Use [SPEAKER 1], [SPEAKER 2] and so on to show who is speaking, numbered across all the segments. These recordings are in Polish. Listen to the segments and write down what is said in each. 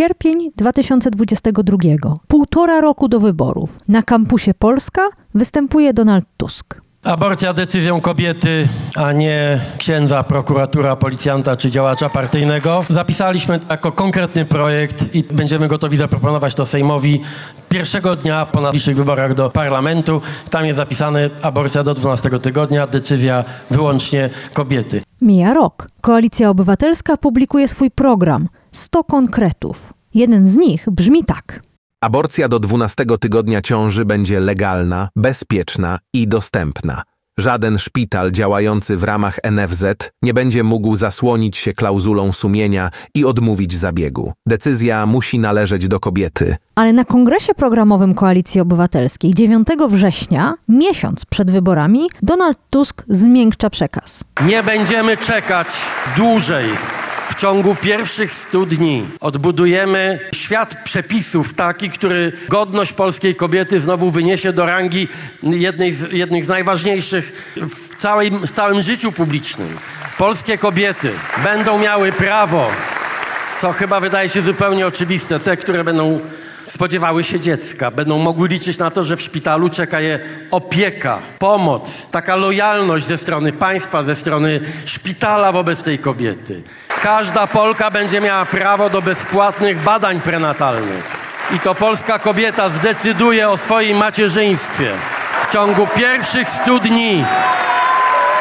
[SPEAKER 1] Sierpień 2022. Półtora roku do wyborów. Na kampusie Polska występuje Donald Tusk.
[SPEAKER 2] Aborcja decyzją kobiety, a nie księdza, prokuratura, policjanta czy działacza partyjnego. Zapisaliśmy jako konkretny projekt i będziemy gotowi zaproponować to Sejmowi pierwszego dnia po najbliższych wyborach do parlamentu. Tam jest zapisane aborcja do 12 tygodnia, decyzja wyłącznie kobiety.
[SPEAKER 1] Mija rok. Koalicja Obywatelska publikuje swój program 100 konkretów. Jeden z nich brzmi tak.
[SPEAKER 3] Aborcja do 12 tygodnia ciąży będzie legalna, bezpieczna i dostępna. Żaden szpital działający w ramach NFZ nie będzie mógł zasłonić się klauzulą sumienia i odmówić zabiegu. Decyzja musi należeć do kobiety.
[SPEAKER 1] Ale na kongresie programowym Koalicji Obywatelskiej 9 września, miesiąc przed wyborami, Donald Tusk zmiękcza przekaz.
[SPEAKER 2] Nie będziemy czekać dłużej. W ciągu pierwszych 100 dni odbudujemy świat przepisów taki, który godność polskiej kobiety znowu wyniesie do rangi jednej z, jednych z najważniejszych w, całej, w całym życiu publicznym. Polskie kobiety będą miały prawo, co chyba wydaje się zupełnie oczywiste, te, które będą spodziewały się dziecka, będą mogły liczyć na to, że w szpitalu czeka je opieka, pomoc, taka lojalność ze strony państwa, ze strony szpitala wobec tej kobiety. Każda Polka będzie miała prawo do bezpłatnych badań prenatalnych. I to polska kobieta zdecyduje o swoim macierzyństwie. W ciągu pierwszych stu dni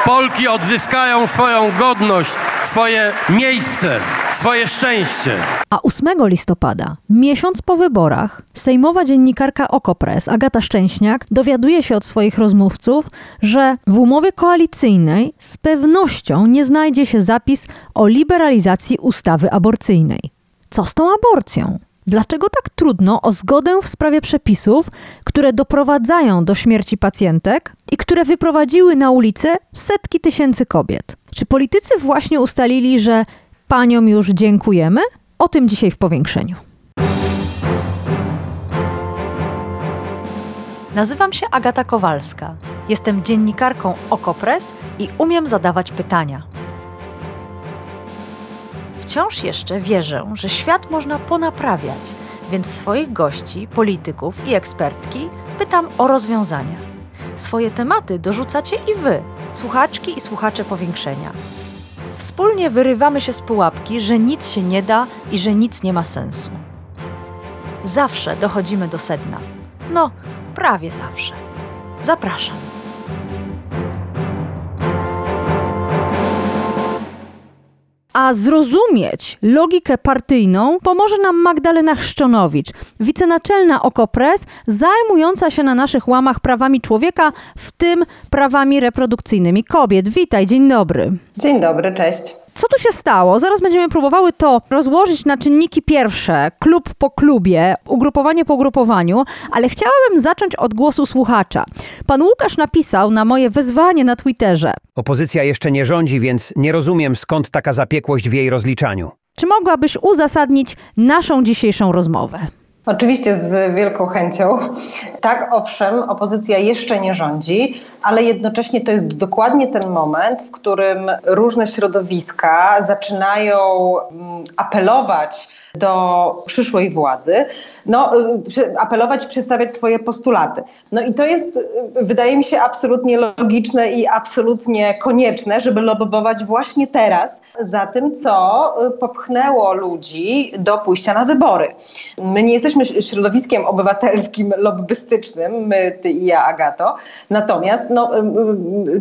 [SPEAKER 2] Polki odzyskają swoją godność, swoje miejsce, swoje szczęście.
[SPEAKER 1] A 8 listopada, miesiąc po wyborach, sejmowa dziennikarka Okopres Agata Szczęśniak dowiaduje się od swoich rozmówców, że w umowie koalicyjnej z pewnością nie znajdzie się zapis o liberalizacji ustawy aborcyjnej. Co z tą aborcją? Dlaczego tak trudno o zgodę w sprawie przepisów, które doprowadzają do śmierci pacjentek i które wyprowadziły na ulicę setki tysięcy kobiet? Czy politycy właśnie ustalili, że paniom już dziękujemy? O tym dzisiaj w powiększeniu. Nazywam się Agata Kowalska. Jestem dziennikarką Okopres i umiem zadawać pytania. Wciąż jeszcze wierzę, że świat można ponaprawiać, więc swoich gości, polityków i ekspertki pytam o rozwiązania. Swoje tematy dorzucacie i wy, słuchaczki i słuchacze powiększenia. Wspólnie wyrywamy się z pułapki, że nic się nie da i że nic nie ma sensu. Zawsze dochodzimy do sedna. No, prawie zawsze. Zapraszam. A zrozumieć logikę partyjną pomoże nam Magdalena Chrzczonowicz, wicenaczelna Okopres, zajmująca się na naszych łamach prawami człowieka, w tym prawami reprodukcyjnymi kobiet. Witaj, dzień dobry.
[SPEAKER 4] Dzień dobry, cześć.
[SPEAKER 1] Co tu się stało? Zaraz będziemy próbowały to rozłożyć na czynniki pierwsze, klub po klubie, ugrupowanie po ugrupowaniu, ale chciałabym zacząć od głosu słuchacza. Pan Łukasz napisał na moje wezwanie na Twitterze.
[SPEAKER 5] Opozycja jeszcze nie rządzi, więc nie rozumiem skąd taka zapiekłość w jej rozliczaniu.
[SPEAKER 1] Czy mogłabyś uzasadnić naszą dzisiejszą rozmowę?
[SPEAKER 4] Oczywiście z wielką chęcią. Tak, owszem, opozycja jeszcze nie rządzi, ale jednocześnie to jest dokładnie ten moment, w którym różne środowiska zaczynają mm, apelować do przyszłej władzy, no, apelować, przedstawiać swoje postulaty. No i to jest, wydaje mi się, absolutnie logiczne i absolutnie konieczne, żeby lobbować właśnie teraz za tym, co popchnęło ludzi do pójścia na wybory. My nie jesteśmy środowiskiem obywatelskim lobbystycznym, my, ty i ja, Agato, natomiast no,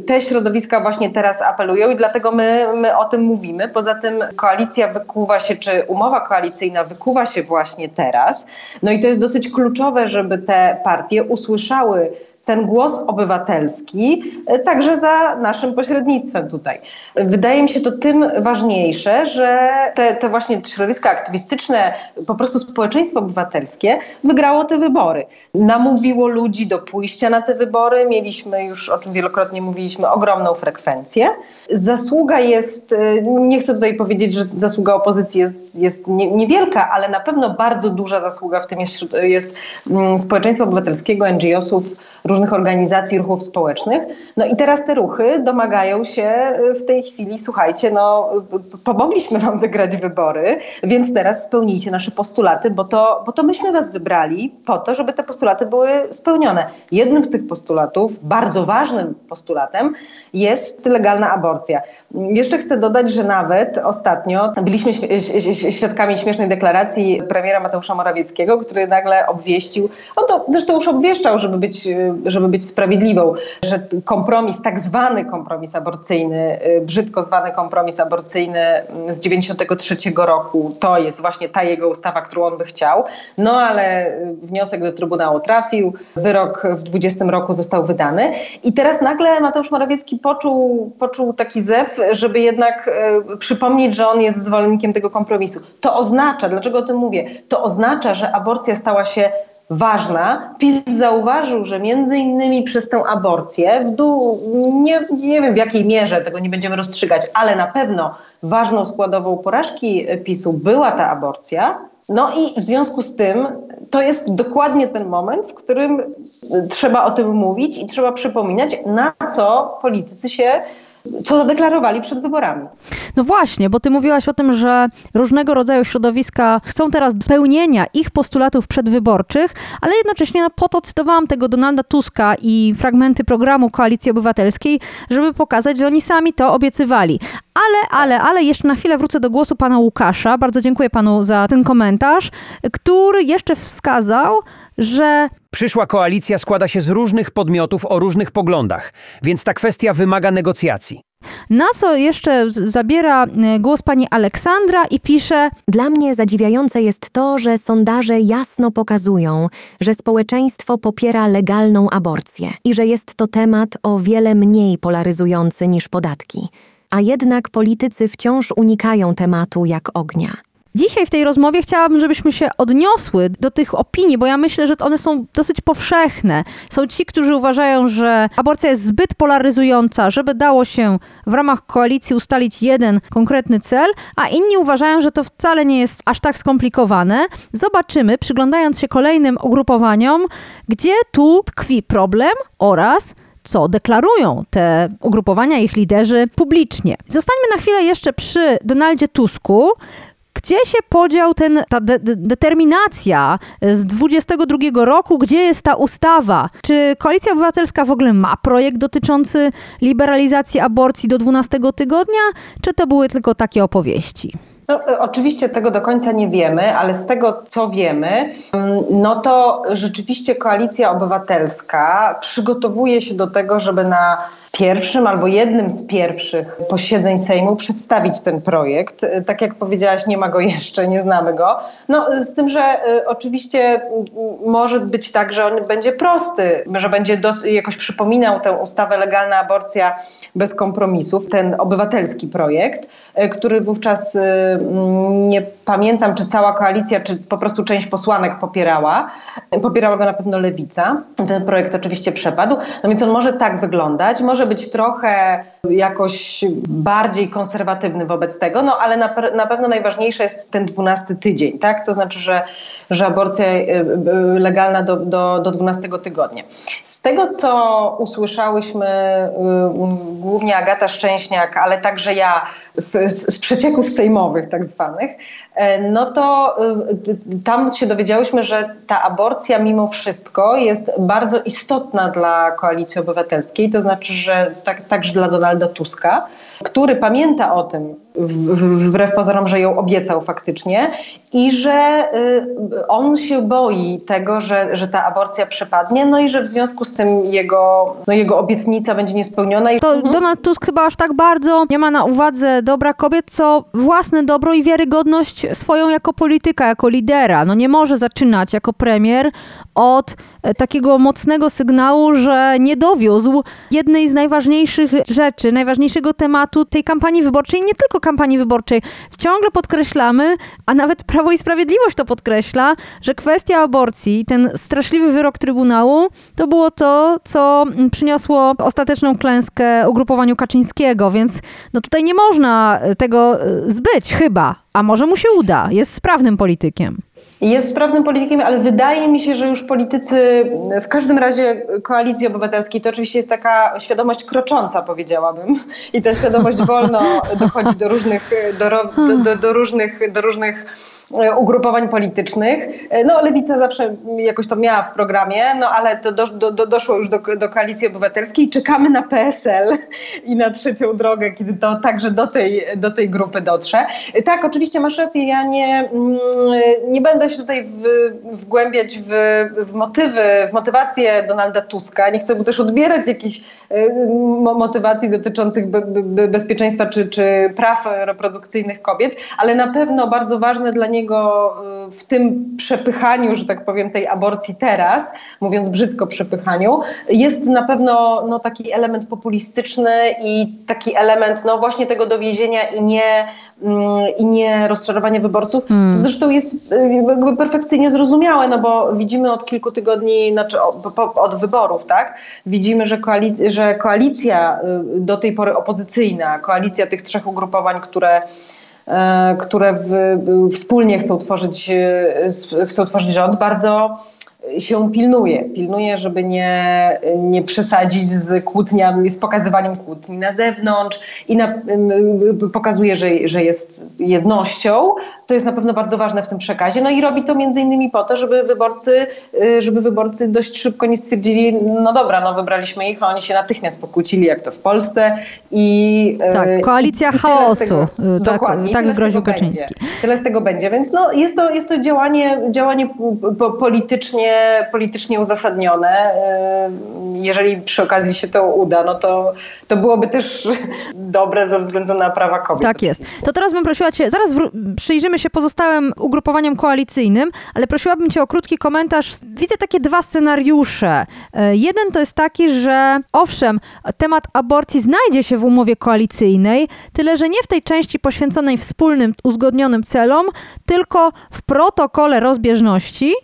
[SPEAKER 4] te środowiska właśnie teraz apelują i dlatego my, my o tym mówimy. Poza tym koalicja wykuwa się, czy umowa koalicyjna wykuwa się właśnie teraz. No i to jest dosyć kluczowe, żeby te partie usłyszały ten głos obywatelski, e, także za naszym pośrednictwem tutaj. Wydaje mi się to tym ważniejsze, że te, te właśnie środowiska aktywistyczne, po prostu społeczeństwo obywatelskie wygrało te wybory. Namówiło ludzi do pójścia na te wybory. Mieliśmy już, o czym wielokrotnie mówiliśmy, ogromną frekwencję. Zasługa jest, e, nie chcę tutaj powiedzieć, że zasługa opozycji jest, jest niewielka, ale na pewno bardzo duża zasługa w tym jest, jest mm, obywatelskiego, NGO-sów, różnych różnych organizacji, ruchów społecznych. No i teraz te ruchy domagają się w tej chwili, słuchajcie, no pomogliśmy wam wygrać wybory, więc teraz spełnijcie nasze postulaty, bo to, bo to myśmy was wybrali po to, żeby te postulaty były spełnione. Jednym z tych postulatów, bardzo ważnym postulatem jest legalna aborcja. Jeszcze chcę dodać, że nawet ostatnio byliśmy świadkami śmiesznej deklaracji premiera Mateusza Morawieckiego, który nagle obwieścił, on to zresztą już obwieszczał, żeby być, żeby być sprawiedliwą, że kompromis, tak zwany kompromis aborcyjny, brzydko zwany kompromis aborcyjny z 93 roku, to jest właśnie ta jego ustawa, którą on by chciał. No ale wniosek do Trybunału trafił, wyrok w 20 roku został wydany i teraz nagle Mateusz Morawiecki poczuł, poczuł taki zew, żeby jednak e, przypomnieć, że on jest zwolennikiem tego kompromisu. To oznacza, dlaczego o tym mówię? To oznacza, że aborcja stała się ważna. PiS zauważył, że między innymi przez tę aborcję, w dół, nie, nie wiem w jakiej mierze, tego nie będziemy rozstrzygać, ale na pewno ważną składową porażki PiSu była ta aborcja. No i w związku z tym to jest dokładnie ten moment, w którym trzeba o tym mówić i trzeba przypominać, na co politycy się co zadeklarowali przed wyborami.
[SPEAKER 1] No właśnie, bo ty mówiłaś o tym, że różnego rodzaju środowiska chcą teraz spełnienia ich postulatów przedwyborczych, ale jednocześnie no, po to cytowałam tego Donalda Tuska i fragmenty programu Koalicji Obywatelskiej, żeby pokazać, że oni sami to obiecywali. Ale, ale, ale jeszcze na chwilę wrócę do głosu pana Łukasza. Bardzo dziękuję panu za ten komentarz, który jeszcze wskazał, że
[SPEAKER 5] Przyszła koalicja składa się z różnych podmiotów o różnych poglądach, więc ta kwestia wymaga negocjacji.
[SPEAKER 1] Na co jeszcze zabiera e, głos pani Aleksandra i pisze:
[SPEAKER 6] Dla mnie zadziwiające jest to, że sondaże jasno pokazują, że społeczeństwo popiera legalną aborcję i że jest to temat o wiele mniej polaryzujący niż podatki. A jednak politycy wciąż unikają tematu jak ognia.
[SPEAKER 1] Dzisiaj w tej rozmowie chciałabym, żebyśmy się odniosły do tych opinii, bo ja myślę, że one są dosyć powszechne. Są ci, którzy uważają, że aborcja jest zbyt polaryzująca, żeby dało się w ramach koalicji ustalić jeden konkretny cel, a inni uważają, że to wcale nie jest aż tak skomplikowane. Zobaczymy, przyglądając się kolejnym ugrupowaniom, gdzie tu tkwi problem oraz co deklarują te ugrupowania, ich liderzy publicznie. Zostańmy na chwilę jeszcze przy Donaldzie Tusku, gdzie się podział ten, ta de determinacja z 22 roku? Gdzie jest ta ustawa? Czy Koalicja Obywatelska w ogóle ma projekt dotyczący liberalizacji aborcji do 12 tygodnia? Czy to były tylko takie opowieści?
[SPEAKER 4] No, e, oczywiście tego do końca nie wiemy, ale z tego co wiemy, mm, no to rzeczywiście koalicja obywatelska przygotowuje się do tego, żeby na pierwszym albo jednym z pierwszych posiedzeń Sejmu przedstawić ten projekt. E, tak jak powiedziałaś, nie ma go jeszcze, nie znamy go. No, z tym, że oczywiście może być tak, że on będzie prosty, że będzie jakoś przypominał tę ustawę legalna aborcja bez kompromisów, ten obywatelski projekt, który wówczas nie pamiętam, czy cała koalicja, czy po prostu część posłanek popierała. Popierała go na pewno lewica. Ten projekt oczywiście przepadł. No więc on może tak wyglądać, może być trochę jakoś bardziej konserwatywny wobec tego, no ale na, na pewno najważniejszy jest ten 12 tydzień, tak? To znaczy, że, że aborcja y, y, legalna do, do, do 12 tygodnia. Z tego, co usłyszałyśmy, y, głównie Agata Szczęśniak, ale także ja, z, z przecieków sejmowych tak zwanych, no to tam się dowiedziałyśmy, że ta aborcja mimo wszystko jest bardzo istotna dla Koalicji Obywatelskiej, to znaczy, że tak, także dla Donalda Tuska, który pamięta o tym, wbrew pozorom, że ją obiecał faktycznie i że y, on się boi tego, że, że ta aborcja przepadnie, no i że w związku z tym jego, no jego obietnica będzie niespełniona.
[SPEAKER 1] To mhm. Donald Tusk chyba aż tak bardzo nie ma na uwadze dobra kobiet, co własne dobro i wiarygodność swoją jako polityka, jako lidera. No nie może zaczynać jako premier od e, takiego mocnego sygnału, że nie dowiózł jednej z najważniejszych rzeczy, najważniejszego tematu tej kampanii wyborczej, nie tylko kampanii wyborczej. Ciągle podkreślamy, a nawet Prawo i Sprawiedliwość to podkreśla, że kwestia aborcji, ten straszliwy wyrok Trybunału, to było to, co przyniosło ostateczną klęskę ugrupowaniu Kaczyńskiego, więc no tutaj nie można tego e, zbyć, chyba. A może mu się uda, jest sprawnym politykiem.
[SPEAKER 4] Jest sprawnym politykiem, ale wydaje mi się, że już politycy, w każdym razie koalicji obywatelskiej, to oczywiście jest taka świadomość krocząca, powiedziałabym. I ta świadomość wolno dochodzi do różnych, do, do, do, do różnych, do różnych ugrupowań politycznych. E, No, Lewica zawsze jakoś to miała w programie, no ale to do, do, do, doszło już do, do koalicji obywatelskiej. Czekamy na PSL i na trzecią drogę, kiedy to także do tej, do tej grupy dotrze. E, Tak, oczywiście masz rację, ja nie, mm, nie będę się tutaj w, wgłębiać w, w motywy, w motywację Donalda Tuska. Nie chcę mu też odbierać jakichś e, mo- motywacji dotyczących be, be, bezpieczeństwa czy, czy praw reprodukcyjnych kobiet, ale na pewno bardzo ważne dla niego e, w tym przepychaniu, że tak powiem, tej aborcji teraz, mówiąc brzydko przepychaniu, jest na pewno no, taki element populistyczny i taki element no, właśnie tego dowiezienia i nie, mm, i nie rozczarowania wyborców, co zresztą jest y, jakby perfekcyjnie zrozumiałe, no bo widzimy od kilku tygodni, znaczy od wyborów, tak, widzimy, że, koalic- że koalicja y, do tej pory opozycyjna, koalicja tych trzech ugrupowań, które które w, wspólnie chcą tworzyć, e, chcą tworzyć rząd, bardzo się pilnuje. Pilnuje, żeby nie, nie przesadzić z kłótniami, z pokazywaniem kłótni na zewnątrz i na, pokazuje, że, że jest jednością. To jest na pewno bardzo ważne w tym przekazie. No i robi to między innymi po to, żeby wyborcy, y, żeby wyborcy dość szybko nie stwierdzili, no dobra, no wybraliśmy ich, a oni się natychmiast pokłócili, jak to w Polsce. I, y,
[SPEAKER 1] Tak, koalicja
[SPEAKER 4] i tyle z
[SPEAKER 1] chaosu.
[SPEAKER 4] tego-
[SPEAKER 1] tak-
[SPEAKER 4] i
[SPEAKER 1] tak
[SPEAKER 4] z
[SPEAKER 1] groził
[SPEAKER 4] tego
[SPEAKER 1] Kaczyński.
[SPEAKER 4] będzie. Tyle z tego będzie, więc no, jest, to, jest to działanie, działanie po- politycznie, politycznie uzasadnione. Yy, Jeżeli przy okazji się to uda, no to, to byłoby też dobre ze względu na prawa kobiet.
[SPEAKER 1] Tak jest. To teraz bym prosiła Cię, zaraz przyjrzymy się pozostałym ugrupowaniom koalicyjnym, ale prosiłabym Cię o krótki komentarz. Widzę takie dwa scenariusze. E, Jeden to jest taki, że owszem, temat aborcji znajdzie się w umowie koalicyjnej, tyle że nie w tej części poświęconej wspólnym, uzgodnionym celom, tylko w protokole rozbieżności,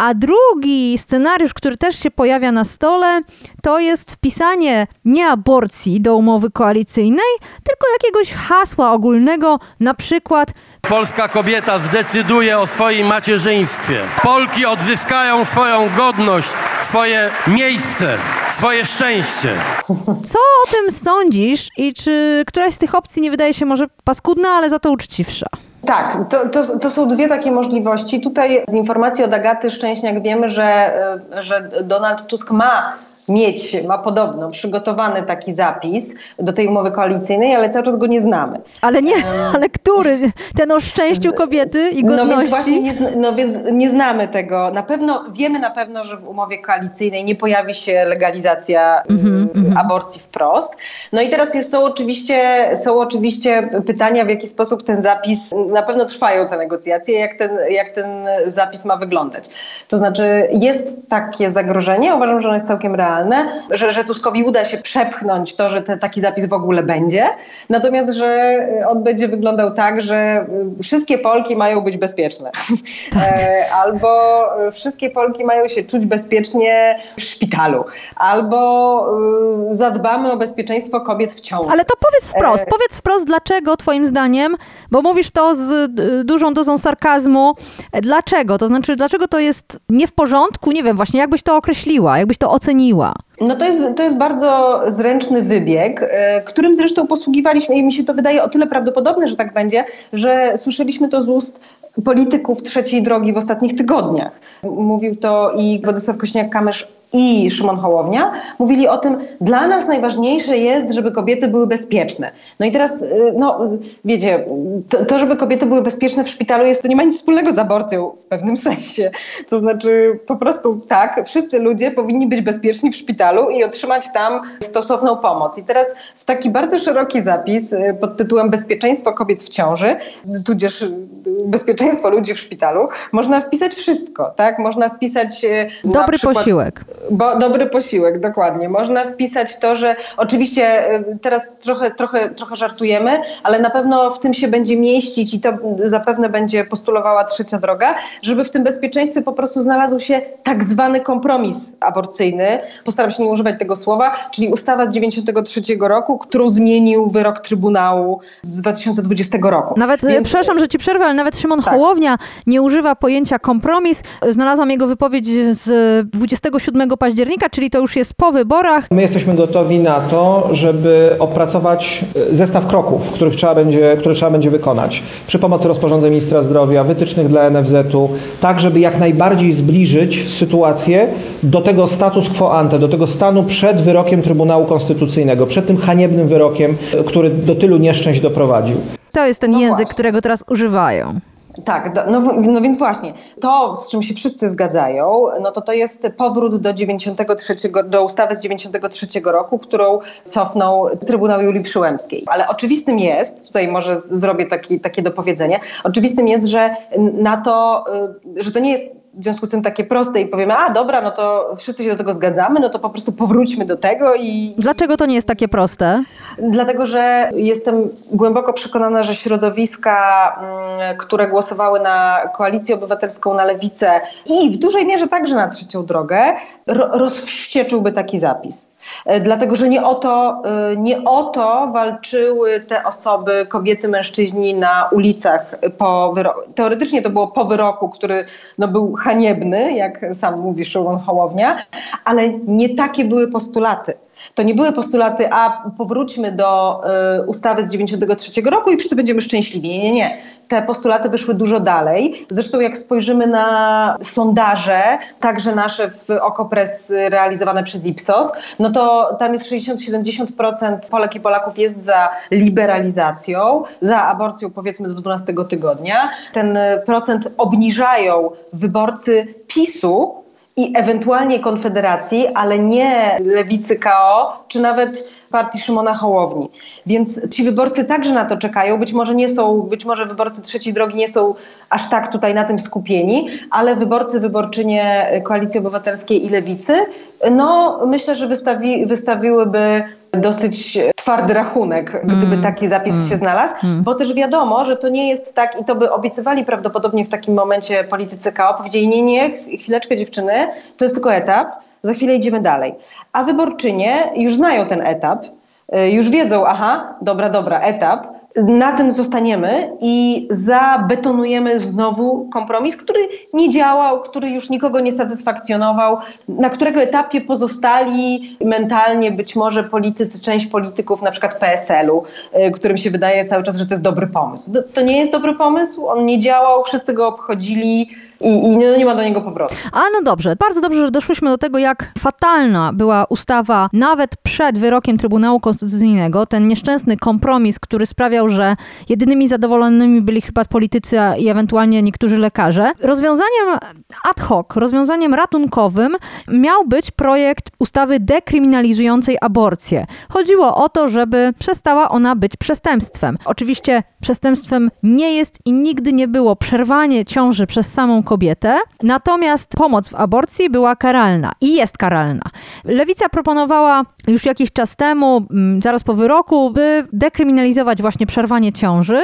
[SPEAKER 1] a drugi scenariusz, który też się pojawia na stole, to jest wpisanie nie aborcji do umowy koalicyjnej, tylko jakiegoś hasła ogólnego, na przykład
[SPEAKER 2] Polska kobieta zdecyduje o swoim macierzyństwie. Polki odzyskają swoją godność, swoje miejsce, swoje szczęście.
[SPEAKER 1] co o tym sądzisz i czy któraś z tych opcji nie wydaje się może paskudna, ale za to uczciwsza?
[SPEAKER 4] Tak, to, to, to są dwie takie możliwości. Tutaj z informacji od Agaty Szczęśniak wiemy, że, y, że Donald Tusk ma mieć, ma podobno przygotowany taki zapis do tej umowy koalicyjnej, ale cały czas go nie znamy.
[SPEAKER 1] Ale nie, ale który? Ten o szczęściu kobiety i
[SPEAKER 4] No więc
[SPEAKER 1] godności?
[SPEAKER 4] właśnie nie, no więc nie znamy tego. Na pewno wiemy na pewno, że w umowie koalicyjnej nie pojawi się legalizacja
[SPEAKER 1] Mhm,
[SPEAKER 4] y, aborcji wprost. No i teraz jest, są, oczywiście, są oczywiście pytania, w jaki sposób ten zapis, na pewno trwają te negocjacje, jak ten, jak ten zapis ma wyglądać. To znaczy jest takie zagrożenie, uważam, że ono jest całkiem realne, że, że Tuskowi uda się przepchnąć to, że te, taki zapis w ogóle będzie, natomiast, że on będzie wyglądał tak, że y, wszystkie Polki mają być bezpieczne. E, Albo y, wszystkie Polki mają się czuć bezpiecznie w szpitalu. Albo y, zadbamy o bezpieczeństwo kobiet w ciąży.
[SPEAKER 1] Ale to powiedz wprost,
[SPEAKER 4] E,
[SPEAKER 1] powiedz wprost, dlaczego twoim zdaniem, bo mówisz to z dużą dozą sarkazmu, dlaczego? To znaczy, dlaczego to jest nie w porządku? Nie wiem, właśnie jakbyś to określiła, jakbyś to oceniła?
[SPEAKER 4] No to jest, to jest bardzo zręczny wybieg, e, którym zresztą posługiwaliśmy i mi się to wydaje o tyle prawdopodobne, że tak będzie, że słyszeliśmy to z ust polityków trzeciej drogi w ostatnich tygodniach. Mówił to i Władysław Kośniak-Kamysz i Szymon Hołownia mówili o tym, dla nas najważniejsze jest, żeby kobiety były bezpieczne. No i teraz, y, no wiecie, to, to żeby kobiety były bezpieczne w szpitalu jest, to nie ma nic wspólnego z aborcją w pewnym sensie. To znaczy po prostu tak, wszyscy ludzie powinni być bezpieczni w szpitalu i otrzymać tam stosowną pomoc. I teraz w taki bardzo szeroki zapis y, pod tytułem Bezpieczeństwo kobiet w ciąży, tudzież y, bezpieczeństwo ludzi w szpitalu, można wpisać wszystko, tak? Można wpisać
[SPEAKER 1] Dobry
[SPEAKER 4] przykład
[SPEAKER 1] posiłek.
[SPEAKER 4] Bo dobry posiłek, dokładnie. Można wpisać to, że oczywiście y, teraz trochę, trochę, trochę żartujemy, ale na pewno w tym się będzie mieścić i to zapewne będzie postulowała trzecia droga, żeby w tym bezpieczeństwie po prostu znalazł się tak zwany kompromis aborcyjny. Postaram się nie używać tego słowa, czyli ustawa z 93 roku, którą zmienił wyrok Trybunału z 2020 roku.
[SPEAKER 1] Nawet,
[SPEAKER 4] Więc-
[SPEAKER 1] przepraszam, że ci przerwę, ale nawet Szymon
[SPEAKER 4] Tak.
[SPEAKER 1] Hołownia nie używa pojęcia kompromis. Znalazłam jego wypowiedź z 27 października, czyli to już jest po wyborach.
[SPEAKER 7] My jesteśmy gotowi na to, żeby opracować e, zestaw kroków, których trzeba będzie, które trzeba będzie wykonać przy pomocy rozporządzeń ministra zdrowia, wytycznych dla NFZ-u, tak żeby jak najbardziej zbliżyć sytuację do tego status quo ante, do tego stanu przed wyrokiem Trybunału Konstytucyjnego, przed tym haniebnym wyrokiem, e, który do tylu nieszczęść doprowadził.
[SPEAKER 1] To jest ten
[SPEAKER 4] No
[SPEAKER 1] język,
[SPEAKER 4] właśnie.
[SPEAKER 1] którego teraz używają.
[SPEAKER 4] Tak, no, no więc właśnie, to z czym się wszyscy zgadzają, no to to jest powrót do 93, do ustawy z 93 roku, którą cofnął Trybunał Julii Przyłębskiej. Ale oczywistym jest, tutaj może zrobię taki, takie dopowiedzenie, oczywistym jest, że na to, y, że to nie jest w związku z tym takie proste i powiemy, a dobra, no to wszyscy się do tego zgadzamy, no to po prostu powróćmy do tego i,
[SPEAKER 1] Dlaczego to nie jest takie proste?
[SPEAKER 4] Dlatego, że jestem głęboko przekonana, że środowiska, mm, które głosowały na koalicję obywatelską, na lewicę i w dużej mierze także na trzecią drogę, ro- rozwścieczyłby taki zapis. E, Dlatego, że nie o, to, y, nie o to walczyły te osoby, kobiety, mężczyźni na ulicach po wyroku. Teoretycznie to było po wyroku, który no, był haniebny, jak sam mówi Szymon Hołownia, ale nie takie były postulaty. To nie były postulaty, a powróćmy do y, ustawy z 93 roku i wszyscy będziemy szczęśliwi. Nie, nie, nie. Te postulaty wyszły dużo dalej. Zresztą jak spojrzymy na sondaże, także nasze w Okopres realizowane przez Ipsos, no to tam jest 60-70% Polek i Polaków jest za liberalizacją, za aborcją powiedzmy do 12 tygodnia. Ten procent obniżają wyborcy PiSu, i ewentualnie Konfederacji, ale nie lewicy KO, czy nawet partii Szymona Hołowni. Więc ci wyborcy także na to czekają. Być może nie są, być może wyborcy trzeciej drogi nie są aż tak tutaj na tym skupieni, ale wyborcy, wyborczynie Koalicji Obywatelskiej i Lewicy, no myślę, że wystawi, wystawiłyby dosyć twardy rachunek, gdyby taki zapis się znalazł, bo też wiadomo, że to nie jest tak i to by obiecywali prawdopodobnie w takim momencie politycy KO, powiedzieli nie, nie, chwileczkę dziewczyny, to jest tylko etap, za chwilę idziemy dalej. A wyborczynie już znają ten etap, y, już wiedzą, aha, dobra, dobra, etap, na tym zostaniemy i zabetonujemy znowu kompromis, który nie działał, który już nikogo nie satysfakcjonował, na którego etapie pozostali mentalnie być może politycy, część polityków na przykład PSL-u, y, którym się wydaje cały czas, że to jest dobry pomysł. To- To nie jest dobry pomysł, on nie działał, wszyscy go obchodzili i, i no nie ma do niego powrotu.
[SPEAKER 1] A no dobrze, bardzo dobrze, że doszłyśmy do tego, jak fatalna była ustawa nawet przed wyrokiem Trybunału Konstytucyjnego. Ten nieszczęsny kompromis, który sprawiał, że jedynymi zadowolonymi byli chyba politycy i ewentualnie niektórzy lekarze. Rozwiązaniem ad hoc, rozwiązaniem ratunkowym miał być projekt ustawy dekryminalizującej aborcję. Chodziło o to, żeby przestała ona być przestępstwem. Oczywiście przestępstwem nie jest i nigdy nie było przerwanie ciąży przez samą kobietę, natomiast pomoc w aborcji była karalna i jest karalna. Lewica proponowała już jakiś czas temu, mm, zaraz po wyroku, by dekryminalizować właśnie przerwanie ciąży.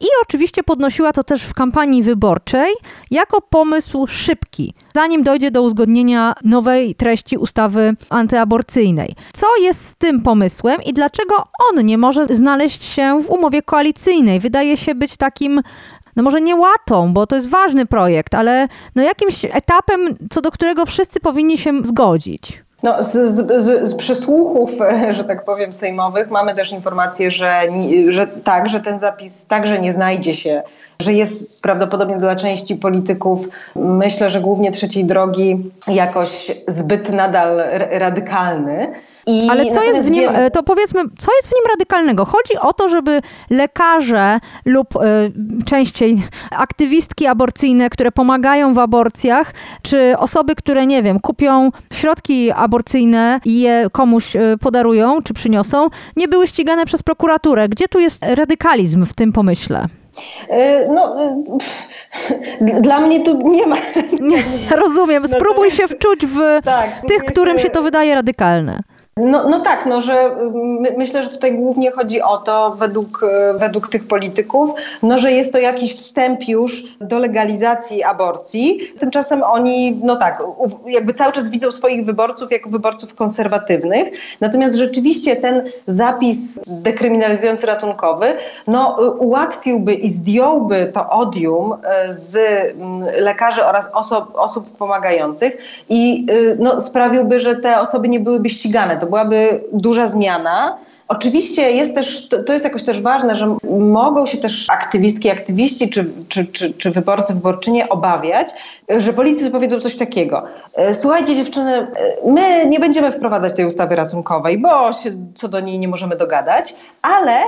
[SPEAKER 1] I oczywiście podnosiła to też w kampanii wyborczej jako pomysł szybki, zanim dojdzie do uzgodnienia nowej treści ustawy antyaborcyjnej. Co jest z tym pomysłem i dlaczego on nie może znaleźć się w umowie koalicyjnej? Wydaje się być takim no może nie łatą, bo to jest ważny projekt, ale no jakimś etapem, co do którego wszyscy powinni się zgodzić.
[SPEAKER 4] No, z, z, z, z przesłuchów, że tak powiem, sejmowych mamy też informację, że, że tak, że ten zapis także nie znajdzie się, że jest prawdopodobnie dla części polityków, myślę, że głównie trzeciej drogi, jakoś zbyt nadal radykalny. I
[SPEAKER 1] Ale co jest w nim, e, to powiedzmy, co jest w nim radykalnego? Chodzi o to, żeby lekarze lub e, częściej aktywistki aborcyjne, które pomagają w aborcjach, czy osoby, które, nie wiem, kupią środki aborcyjne i je komuś e, podarują, czy przyniosą, nie były ścigane przez prokuraturę. Gdzie tu jest radykalizm w tym pomyśle?
[SPEAKER 4] Y, No, y, dla mnie tu nie ma.
[SPEAKER 1] Nie, rozumiem. Spróbuj się wczuć w
[SPEAKER 4] Tak,
[SPEAKER 1] tych, którym
[SPEAKER 4] się
[SPEAKER 1] to wydaje radykalne.
[SPEAKER 4] No, no tak, no, że my, myślę, że tutaj głównie chodzi o to, według, e, według tych polityków, no, że jest to jakiś wstęp już do legalizacji aborcji. Tymczasem oni, no tak, jakby cały czas widzą swoich wyborców jako wyborców konserwatywnych. Natomiast rzeczywiście ten zapis dekryminalizujący ratunkowy, no, y, ułatwiłby i zdjąłby to odium e, z lekarzy oraz osób, osób pomagających i y, no, sprawiłby, że te osoby nie byłyby ścigane. To byłaby duża zmiana. Oczywiście jest też, to jest jakoś też ważne, że mogą się też aktywistki, aktywiści czy, czy, czy, czy wyborcy, wyborczynie obawiać, że politycy powiedzą coś takiego. E, Słuchajcie dziewczyny, e, my nie będziemy wprowadzać tej ustawy ratunkowej, bo się co do niej nie możemy dogadać, ale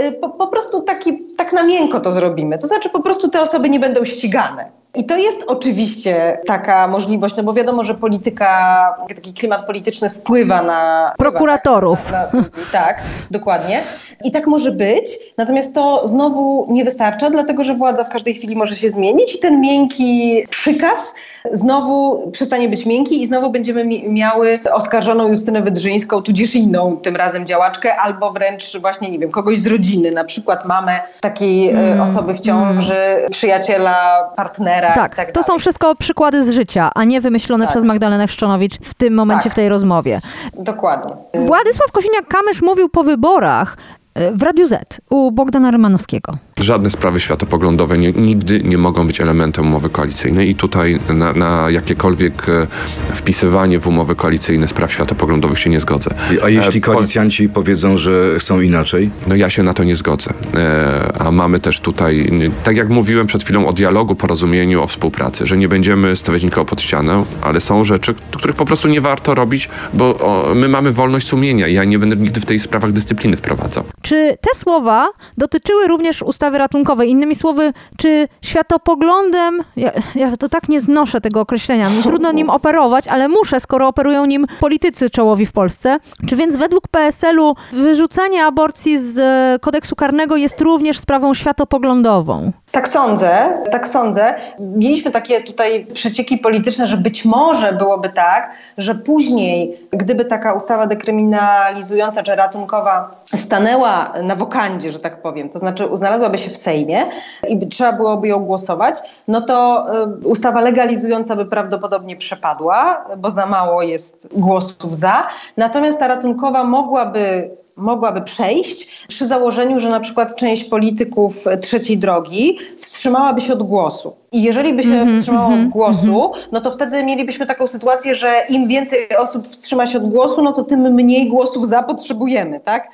[SPEAKER 4] y, po, po prostu taki, tak na miękko to zrobimy. To znaczy po prostu te osoby nie będą ścigane. I to jest oczywiście taka możliwość, no bo wiadomo, że polityka, taki klimat polityczny wpływa na...
[SPEAKER 1] Prokuratorów.
[SPEAKER 4] Tak, na, na, tak, dokładnie. I tak może być, natomiast to znowu nie wystarcza, dlatego że władza w każdej chwili może się zmienić i ten miękki przykaz znowu przestanie być miękki i znowu będziemy mi- miały oskarżoną Justynę Wydrzyńską, tudzież inną tym razem działaczkę, albo wręcz właśnie, nie wiem, kogoś z rodziny, na przykład mamę takiej e, osoby w ciąży, przyjaciela, partnera i
[SPEAKER 1] Tak,
[SPEAKER 4] tak
[SPEAKER 1] to są wszystko przykłady z życia, a nie wymyślone
[SPEAKER 4] Tak.
[SPEAKER 1] przez Magdalenę Szczonowicz w tym momencie,
[SPEAKER 4] Tak.
[SPEAKER 1] w tej rozmowie.
[SPEAKER 4] Dokładnie.
[SPEAKER 1] Władysław Kosiniak-Kamysz mówił po wyborach e, w Radiu Z u Bogdana Rymanowskiego.
[SPEAKER 8] Żadne sprawy światopoglądowe nie, nigdy nie mogą być elementem umowy koalicyjnej i tutaj na, na jakiekolwiek e, wpisywanie w umowy koalicyjne spraw światopoglądowych się nie zgodzę.
[SPEAKER 9] A jeśli
[SPEAKER 8] E, po-
[SPEAKER 9] koalicjanci powiedzą, że chcą inaczej?
[SPEAKER 8] No ja się na to nie zgodzę. E, a mamy też tutaj, tak jak mówiłem przed chwilą o dialogu, porozumieniu, o współpracy, że nie będziemy stawiać nikogo pod ścianę, ale są rzeczy, których po prostu nie warto robić, bo o, my mamy wolność sumienia i ja nie będę nigdy w tej sprawach dyscypliny wprowadzał.
[SPEAKER 1] Czy te słowa dotyczyły również ustawy ratunkowej? Innymi słowy, czy światopoglądem, ja, ja to tak nie znoszę tego określenia, mi trudno nim operować, ale muszę, skoro operują nim politycy czołowi w Polsce. Czy więc według PSL-u wyrzucanie aborcji z kodeksu karnego jest również sprawą światopoglądową?
[SPEAKER 4] Tak sądzę, tak sądzę. Mieliśmy takie tutaj przecieki polityczne, że być może byłoby tak, że później, gdyby taka ustawa dekryminalizująca czy ratunkowa stanęła na wokandzie, że tak powiem, to znaczy znalazłaby się w Sejmie i trzeba byłoby ją głosować, no to y, ustawa legalizująca by prawdopodobnie przepadła, bo za mało jest głosów za. Natomiast ta ratunkowa mogłaby mogłaby przejść przy założeniu, że na przykład część polityków trzeciej drogi wstrzymałaby się od głosu. I jeżeli by się wstrzymała od głosu, no to wtedy mielibyśmy taką sytuację, że im więcej osób wstrzyma się od głosu, no to tym mniej głosów za potrzebujemy, tak?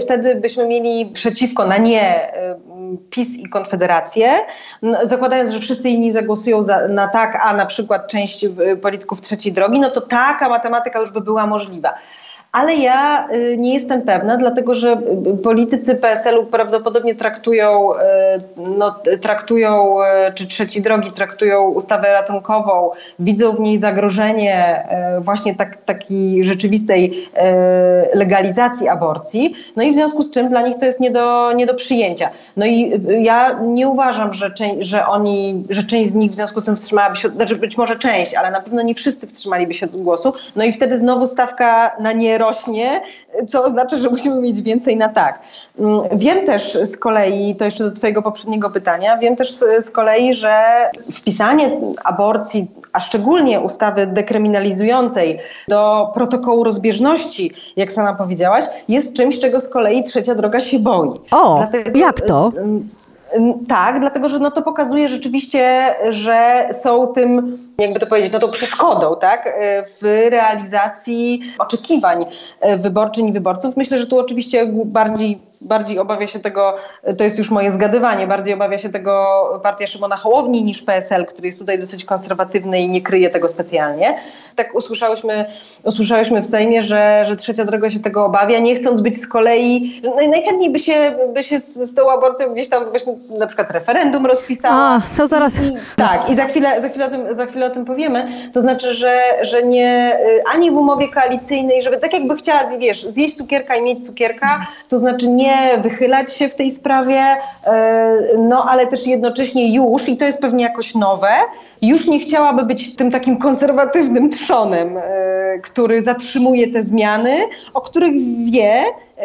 [SPEAKER 4] Wtedy byśmy mieli przeciwko, na nie, y, PiS i Konfederację, no, zakładając, że wszyscy inni zagłosują za, na tak, a na przykład część y, polityków trzeciej drogi, no to taka matematyka już by była możliwa. Ale ja y, nie jestem pewna, dlatego że y, politycy PSL-u prawdopodobnie traktują, y, no, traktują y, czy trzeci drogi traktują ustawę ratunkową, widzą w niej zagrożenie y, właśnie tak, takiej rzeczywistej y, legalizacji aborcji. No i w związku z czym dla nich to jest nie do, nie do przyjęcia. No i y, ja nie uważam, że, że oni, że część z nich w związku z tym wstrzymałaby się, znaczy być może część, ale na pewno nie wszyscy wstrzymaliby się od głosu. No i wtedy znowu stawka na nie rośnie, co oznacza, że musimy mieć więcej na tak. Mm, Wiem też z kolei, to jeszcze do twojego poprzedniego pytania, wiem też z, kolei, że wpisanie aborcji, a szczególnie ustawy dekryminalizującej do protokołu rozbieżności, jak sama powiedziałaś, jest czymś, czego z kolei trzecia droga się boi.
[SPEAKER 1] O, jak to?
[SPEAKER 4] Tak, dlatego że no to pokazuje rzeczywiście, że są tym, jakby to powiedzieć, no tą przeszkodą, tak, y, w realizacji oczekiwań y, wyborczyń i wyborców. Myślę, że tu oczywiście bardziej bardziej obawia się tego, to jest już moje zgadywanie, bardziej obawia się tego partia Szymona Hołowni niż PSL, który jest tutaj dosyć konserwatywny i nie kryje tego specjalnie. Tak usłyszałyśmy, usłyszałyśmy w Sejmie, że, że trzecia droga się tego obawia, nie chcąc być z kolei, najchętniej by się, by się z, z tą aborcją gdzieś tam właśnie na przykład referendum rozpisała.
[SPEAKER 1] A, to zaraz...
[SPEAKER 4] I, tak, i za chwilę, za, chwilę o tym, za chwilę o tym powiemy. To znaczy, że, że nie y, ani w umowie koalicyjnej, żeby tak jakby chciała, wiesz, zjeść cukierka i mieć cukierka, to znaczy nie nie wychylać się w tej sprawie, e, no ale też jednocześnie już, i to jest pewnie jakoś nowe, już nie chciałaby być tym takim konserwatywnym trzonem, e, który zatrzymuje te zmiany, o których wie,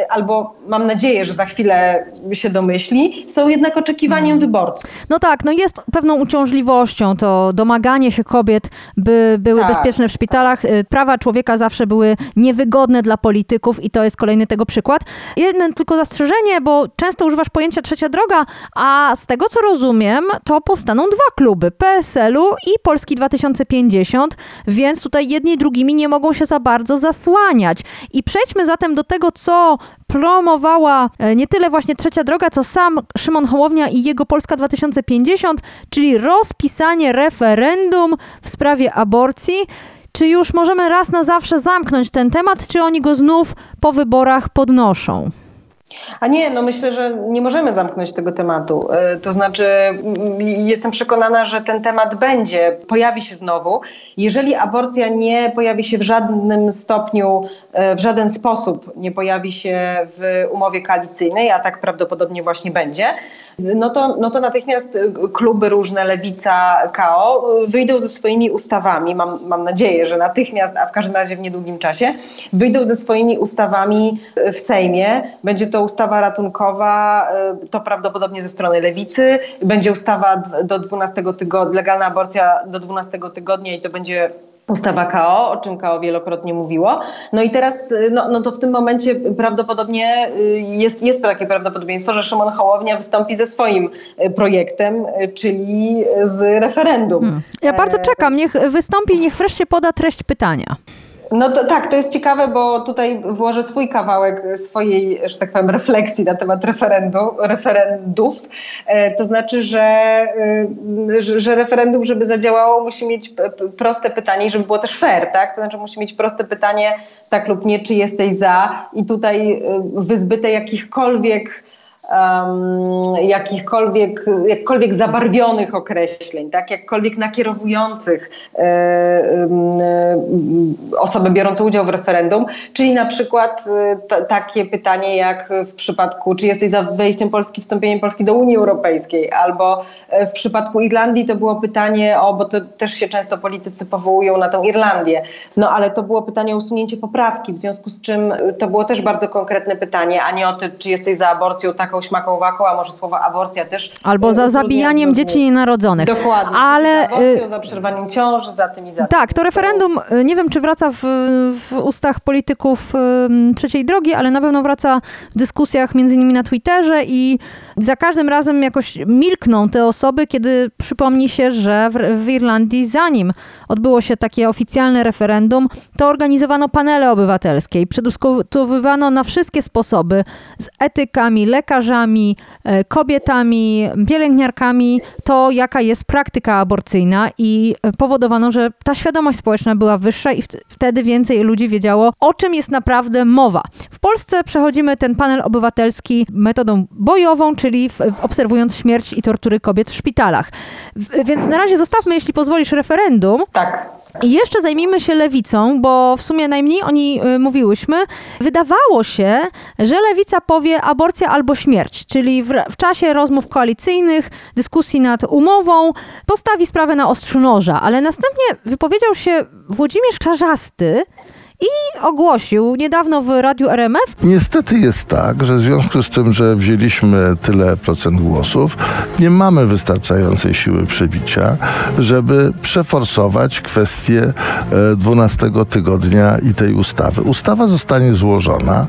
[SPEAKER 4] albo mam nadzieję, że za chwilę się domyśli, są jednak oczekiwaniem wyborców.
[SPEAKER 1] No tak, no jest pewną uciążliwością to domaganie się kobiet, by były
[SPEAKER 4] Tak,
[SPEAKER 1] bezpieczne w szpitalach. Y, Prawa człowieka zawsze były niewygodne dla polityków i to jest kolejny tego przykład. Jedno tylko zastrzeżenie, bo często używasz pojęcia trzecia droga, a z tego co rozumiem, to powstaną dwa kluby, PSL-u i Polski 2050, więc tutaj jedni drugimi nie mogą się za bardzo zasłaniać. I przejdźmy zatem do tego, co promowała e, nie tyle właśnie Trzecia Droga, co sam Szymon Hołownia i jego Polska 2050, czyli rozpisanie referendum w sprawie aborcji. Czy już możemy raz na zawsze zamknąć ten temat, czy oni go znów po wyborach podnoszą?
[SPEAKER 4] A nie, no myślę, że nie możemy zamknąć tego tematu. E, To znaczy, jestem przekonana, że ten temat będzie, pojawi się znowu. Jeżeli aborcja nie pojawi się w żadnym stopniu, e, w żaden sposób nie pojawi się w umowie koalicyjnej, a tak prawdopodobnie właśnie będzie, no to, no to natychmiast e, kluby różne, Lewica, KO, wyjdą ze swoimi ustawami, mam, mam nadzieję, że natychmiast, a w każdym razie w niedługim czasie, wyjdą ze swoimi ustawami e, w Sejmie. Będzie to ustawa ratunkowa, e, to prawdopodobnie ze strony Lewicy, będzie ustawa do 12 tygodnia, legalna aborcja do 12 tygodnia i to będzie ustawa KO, o czym KO wielokrotnie mówiło. No i teraz, y, no, no to w tym momencie prawdopodobnie y, jest, jest takie prawdopodobieństwo, że Szymon Hołownia wystąpi ze swoim y, projektem, czyli z referendum.
[SPEAKER 1] Ja bardzo
[SPEAKER 4] E,
[SPEAKER 1] czekam, niech wystąpi, niech wreszcie poda treść pytania.
[SPEAKER 4] No to, tak, to jest ciekawe, bo tutaj włożę swój kawałek swojej, że tak powiem, refleksji na temat referendu, referendów. E, to znaczy, że, e, że, że referendum, żeby zadziałało, musi mieć proste pytanie i żeby było też fair, tak? To znaczy musi mieć proste pytanie, tak lub nie, czy jesteś za i tutaj e, wyzbyte jakichkolwiek um, jakichkolwiek, jakkolwiek zabarwionych określeń, tak? jakkolwiek nakierowujących e, e, osobę biorącą udział w referendum, czyli na przykład e, ta, takie pytanie jak w przypadku, czy jesteś za wejściem Polski, wstąpieniem Polski do Unii Europejskiej, albo w przypadku Irlandii to było pytanie o, bo to też się często politycy powołują na tą Irlandię, no ale to było pytanie o usunięcie poprawki, w związku z czym to było też bardzo konkretne pytanie, a nie o to, czy jesteś za aborcją taką śmaką waką, a może słowo aborcja też.
[SPEAKER 1] Albo
[SPEAKER 4] e,
[SPEAKER 1] za
[SPEAKER 4] utrudnia
[SPEAKER 1] zabijaniem dzieci nienarodzonych.
[SPEAKER 4] Dokładnie.
[SPEAKER 1] Ale,
[SPEAKER 4] za aborcją,
[SPEAKER 1] y,
[SPEAKER 4] za przerwaniem ciąży, za tym i za tym.
[SPEAKER 1] Tak, to referendum, y, nie wiem czy wraca w, w ustach polityków ym, trzeciej drogi, ale na pewno wraca w dyskusjach między innymi na Twitterze i za każdym razem jakoś milkną te osoby, kiedy przypomni się, że w, w Irlandii zanim odbyło się takie oficjalne referendum, to organizowano panele obywatelskie i przedyskutowywano na wszystkie sposoby z etykami, lekarzami, e, kobietami, pielęgniarkami to, jaka jest praktyka aborcyjna i e, powodowano, że ta świadomość społeczna była wyższa i wt- wtedy więcej ludzi wiedziało, o czym jest naprawdę mowa. W Polsce przechodzimy ten panel obywatelski metodą bojową, czyli w obserwując śmierć i tortury kobiet w szpitalach. W, więc na razie zostawmy, jeśli pozwolisz, referendum.
[SPEAKER 4] Tak.
[SPEAKER 1] I jeszcze zajmijmy się lewicą, bo w sumie najmniej o niej y, mówiłyśmy. Wydawało się, że lewica powie aborcja albo śmierć, czyli w, w czasie rozmów koalicyjnych, dyskusji nad umową, postawi sprawę na ostrzu noża, ale następnie wypowiedział się Włodzimierz Czarzasty i ogłosił niedawno w radiu RMF,
[SPEAKER 10] Niestety jest tak, że w związku z tym, że wzięliśmy tyle procent głosów, nie mamy wystarczającej siły przebicia, żeby przeforsować kwestię e, 12 tygodnia i tej ustawy. Ustawa zostanie złożona.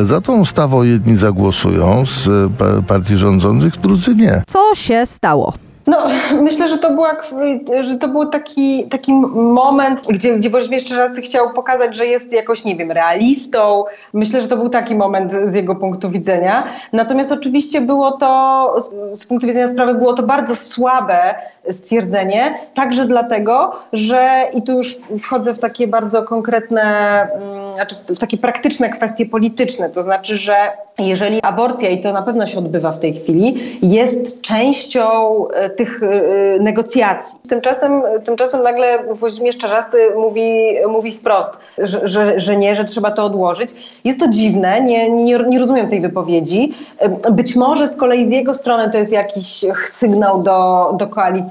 [SPEAKER 10] E, Za tą ustawą jedni zagłosują z e, pa- partii rządzących, drudzy nie.
[SPEAKER 1] co się stało.
[SPEAKER 4] No, myślę, że to, była, że to był taki, taki moment, gdzie, gdzie Włodzimierz Czerzasty chciał pokazać, że jest jakoś, nie wiem, realistą. Myślę, że to był taki moment z jego punktu widzenia. Natomiast oczywiście było to, z punktu widzenia sprawy, było to bardzo słabe stwierdzenie, także dlatego, że i tu już wchodzę w takie bardzo konkretne, mm, znaczy w takie praktyczne kwestie polityczne, to znaczy, że jeżeli aborcja, i to na pewno się odbywa w tej chwili, jest częścią e, tych e, negocjacji. Tymczasem, tymczasem nagle Włodzimierz Czarzasty mówi, mówi wprost, że, że, że nie, że trzeba to odłożyć. Jest to dziwne, nie, nie, nie rozumiem tej wypowiedzi. Być może z kolei z jego strony to jest jakiś sygnał do, do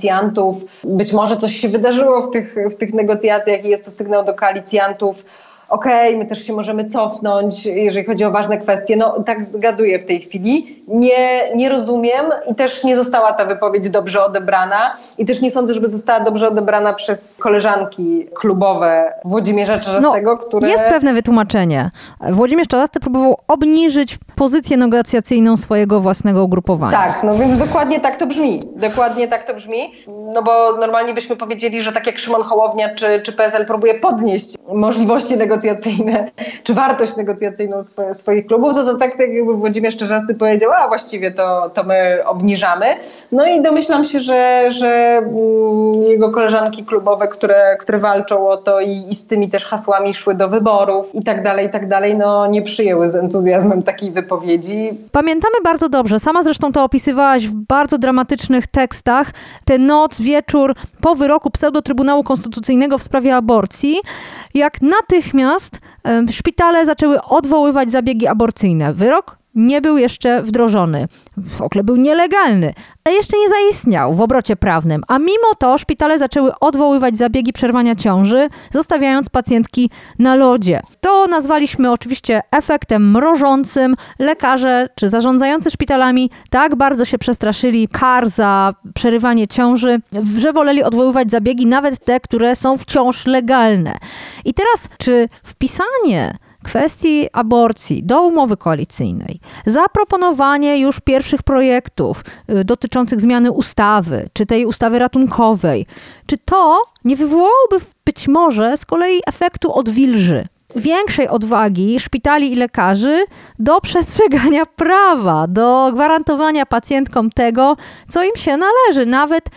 [SPEAKER 4] koalicjantów, być może coś się wydarzyło w tych, w tych negocjacjach i jest to sygnał do koalicjantów, okej, okay, my też się możemy cofnąć, jeżeli chodzi o ważne kwestie. No tak zgaduję w tej chwili. Nie, nie rozumiem i też nie została ta wypowiedź dobrze odebrana i też nie sądzę, żeby została dobrze odebrana przez koleżanki klubowe Włodzimierza Czarzastego,
[SPEAKER 1] no,
[SPEAKER 4] które...
[SPEAKER 1] Jest pewne wytłumaczenie. Włodzimierz Czarzasty próbował obniżyć pozycję negocjacyjną swojego własnego ugrupowania.
[SPEAKER 4] Tak, no więc dokładnie tak to brzmi. Dokładnie tak to brzmi, no bo normalnie byśmy powiedzieli, że tak jak Szymon Hołownia czy, czy PSL próbuje podnieść możliwości negocjacyjne czy wartość negocjacyjną swoje, swoich klubów, to, to tak, tak jakby Włodzimierz Czarzasty powiedział, a właściwie to, to my obniżamy. No i domyślam się, że, że mm, jego koleżanki klubowe, które, które walczą o to i, i z tymi też hasłami szły do wyborów i tak dalej, i tak dalej, no nie przyjęły z entuzjazmem takiej wypowiedzi.
[SPEAKER 1] Pamiętamy bardzo dobrze, sama zresztą to opisywałaś w bardzo dramatycznych tekstach, tę noc, wieczór po wyroku Pseudo-Trybunału Konstytucyjnego w sprawie aborcji, jak natychmiast szpitale zaczęły odwoływać zabiegi aborcyjne. Wyrok nie był jeszcze wdrożony. W ogóle był nielegalny, ale jeszcze nie zaistniał w obrocie prawnym. A mimo to szpitale zaczęły odwoływać zabiegi przerwania ciąży, zostawiając pacjentki na lodzie. To nazwaliśmy oczywiście efektem mrożącym. Lekarze czy zarządzający szpitalami tak bardzo się przestraszyli kar za przerywanie ciąży, że woleli odwoływać zabiegi, nawet te, które są wciąż legalne. I teraz, czy wpisanie kwestii aborcji do umowy koalicyjnej, zaproponowanie już pierwszych projektów y, dotyczących zmiany ustawy, czy tej ustawy ratunkowej, czy to nie wywołałoby być może z kolei efektu odwilży? Większej odwagi szpitali i lekarzy do przestrzegania prawa, do gwarantowania pacjentkom tego, co im się należy, nawet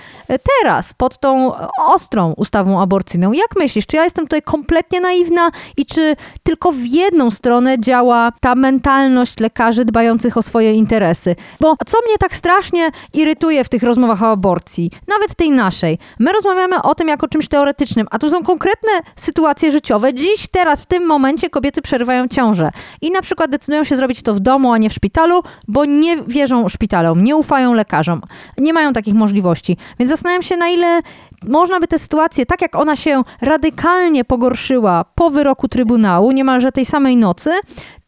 [SPEAKER 1] teraz, pod tą ostrą ustawą aborcyjną. Jak myślisz, czy ja jestem tutaj kompletnie naiwna i czy tylko w jedną stronę działa ta mentalność lekarzy dbających o swoje interesy? Bo co mnie tak strasznie irytuje w tych rozmowach o aborcji, nawet tej naszej, my rozmawiamy o tym jako czymś teoretycznym, a tu są konkretne sytuacje życiowe. Dziś, teraz, w tym momencie kobiety przerywają ciążę i na przykład decydują się zrobić to w domu, a nie w szpitalu, bo nie wierzą szpitalom, nie ufają lekarzom, nie mają takich możliwości. Więc zastanawiam się, na ile można by tę sytuację, tak jak ona się radykalnie pogorszyła po wyroku Trybunału, niemalże tej samej nocy,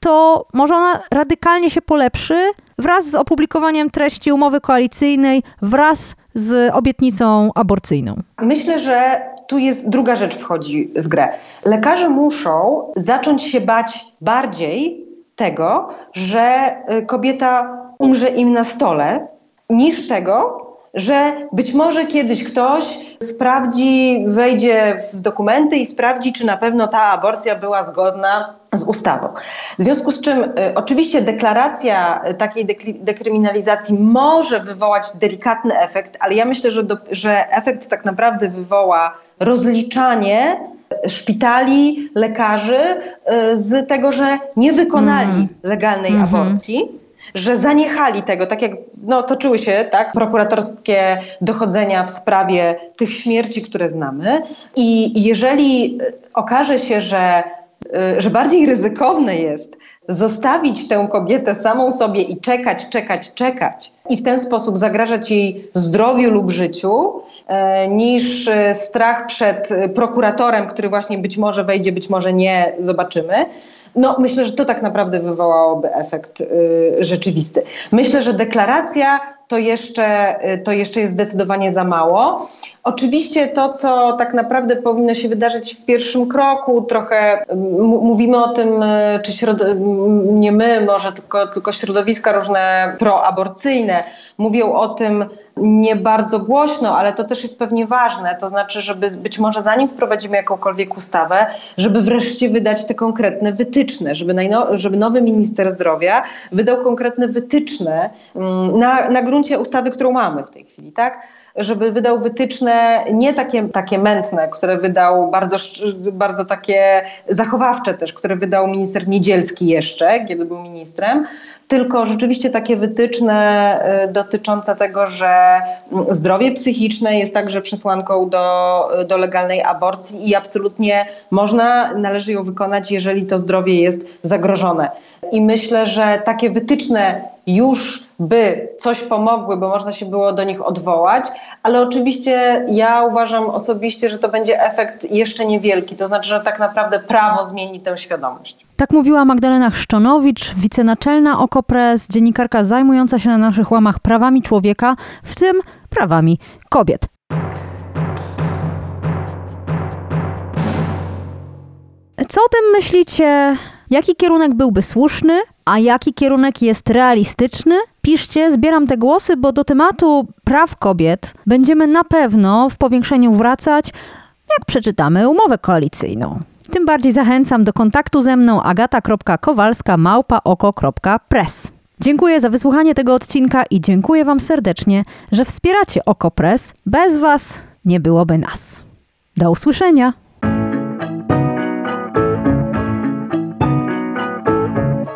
[SPEAKER 1] to może ona radykalnie się polepszy wraz z opublikowaniem treści umowy koalicyjnej, wraz z obietnicą aborcyjną.
[SPEAKER 4] Myślę, że tu jest druga rzecz wchodzi w grę. Lekarze muszą zacząć się bać bardziej tego, że y, kobieta umrze im na stole, niż tego, że być może kiedyś ktoś sprawdzi, wejdzie w dokumenty i sprawdzi, czy na pewno ta aborcja była zgodna z ustawą. W związku z czym y, oczywiście deklaracja takiej dekryminalizacji może wywołać delikatny efekt, ale ja myślę, że, do, że efekt tak naprawdę wywoła rozliczanie szpitali, lekarzy y, z tego, że nie wykonali mm. legalnej mm -hmm. aborcji że zaniechali tego, tak jak no, toczyły się tak, prokuratorskie dochodzenia w sprawie tych śmierci, które znamy. I jeżeli okaże się, że y, że bardziej ryzykowne jest zostawić tę kobietę samą sobie i czekać, czekać, czekać i w ten sposób zagrażać jej zdrowiu lub życiu, e, niż e, strach przed prokuratorem, który właśnie być może wejdzie, być może nie, zobaczymy no, myślę, że to tak naprawdę wywołałoby efekt y, rzeczywisty. Myślę, że deklaracja to jeszcze, y, to jeszcze jest zdecydowanie za mało. Oczywiście to, co tak naprawdę powinno się wydarzyć w pierwszym kroku, trochę mówimy o tym, y, czy nie my, może tylko, tylko środowiska różne proaborcyjne mówią o tym nie bardzo głośno, ale to też jest pewnie ważne. To znaczy, żeby być może zanim wprowadzimy jakąkolwiek ustawę, żeby wreszcie wydać te konkretne wytyczne, żeby, najno... żeby nowy minister zdrowia wydał konkretne wytyczne mm, na, na gruncie ustawy, którą mamy w tej chwili, tak? żeby wydał wytyczne nie takie, takie mętne, które wydał bardzo, bardzo takie zachowawcze też, które wydał minister Niedzielski jeszcze, kiedy był ministrem, tylko rzeczywiście takie wytyczne y, dotyczące tego, że mm, zdrowie psychiczne jest także przesłanką do, do legalnej aborcji i absolutnie można, należy ją wykonać, jeżeli to zdrowie jest zagrożone. I myślę, że takie wytyczne już by coś pomogły, bo można się było do nich odwołać, ale oczywiście ja uważam osobiście, że to będzie efekt jeszcze niewielki, to znaczy, że tak naprawdę prawo zmieni tę świadomość.
[SPEAKER 1] Tak mówiła Magdalena Chrzczonowicz, wicenaczelna Okopres, dziennikarka zajmująca się na naszych łamach prawami człowieka, w tym prawami kobiet. Co o tym myślicie? Jaki kierunek byłby słuszny, a jaki kierunek jest realistyczny? Piszcie, zbieram te głosy, bo do tematu praw kobiet będziemy na pewno w powiększeniu wracać, jak przeczytamy umowę koalicyjną. Tym bardziej zachęcam do kontaktu ze mną agata.kowalska. Dziękuję za wysłuchanie tego odcinka i dziękuję Wam serdecznie, że wspieracie OkoPress. Bez Was nie byłoby nas. Do usłyszenia!